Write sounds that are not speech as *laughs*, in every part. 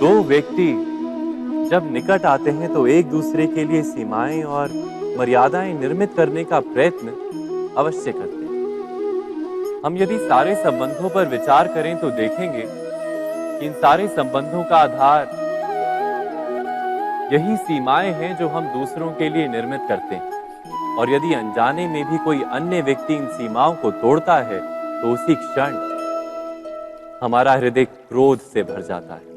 दो व्यक्ति जब निकट आते हैं तो एक दूसरे के लिए सीमाएँ और मर्यादाएँ निर्मित करने का प्रयत्न अवश्य करते हैं। हम यदि सारे संबंधों पर विचार करें तो देखेंगे कि इन सारे संबंधों का आधार यही सीमाएँ हैं जो हम दूसरों के लिए निर्मित करते हैं। और यदि अनजाने में भी कोई अन्य व्यक्ति इन सीमाओं को तोड़ता है तो उसी क्षण हमारा हृदय क्रोध से भर जाता है।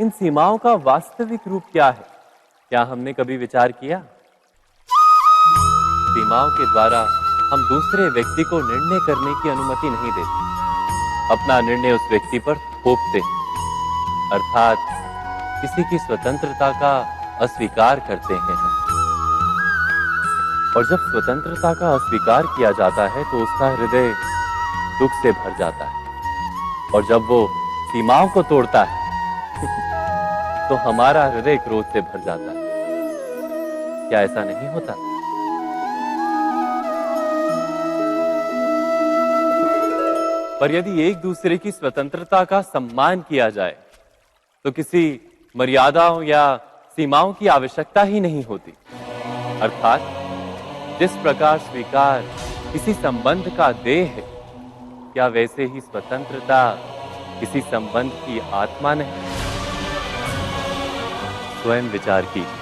इन सीमाओं का वास्तविक रूप क्या है? क्या हमने कभी विचार किया? सीमाओं के द्वारा हम दूसरे व्यक्ति को निर्णय करने की अनुमति नहीं देते। अपना निर्णय उस व्यक्ति पर थोपते अर्थात, किसी की स्वतंत्रता का अस्वीकार करते हैं हम। और जब स्वतंत्रता का अस्वीकार किया जाता है तो उसका हृदय दुख से भर जाता है। और जब वो सीमाओं को तोड़ता है *laughs* तो हमारा हृदय क्रोध से भर जाता। है क्या ऐसा नहीं होता? पर यदि एक दूसरे की स्वतंत्रता का सम्मान किया जाए तो किसी मर्यादाओं या सीमाओं की आवश्यकता ही नहीं होती। अर्थात, जिस प्रकार स्वीकार किसी संबंध का देह है, क्या वैसे ही स्वतंत्रता किसी संबंध की आत्मा नहीं? स्वयं विचार कीजिए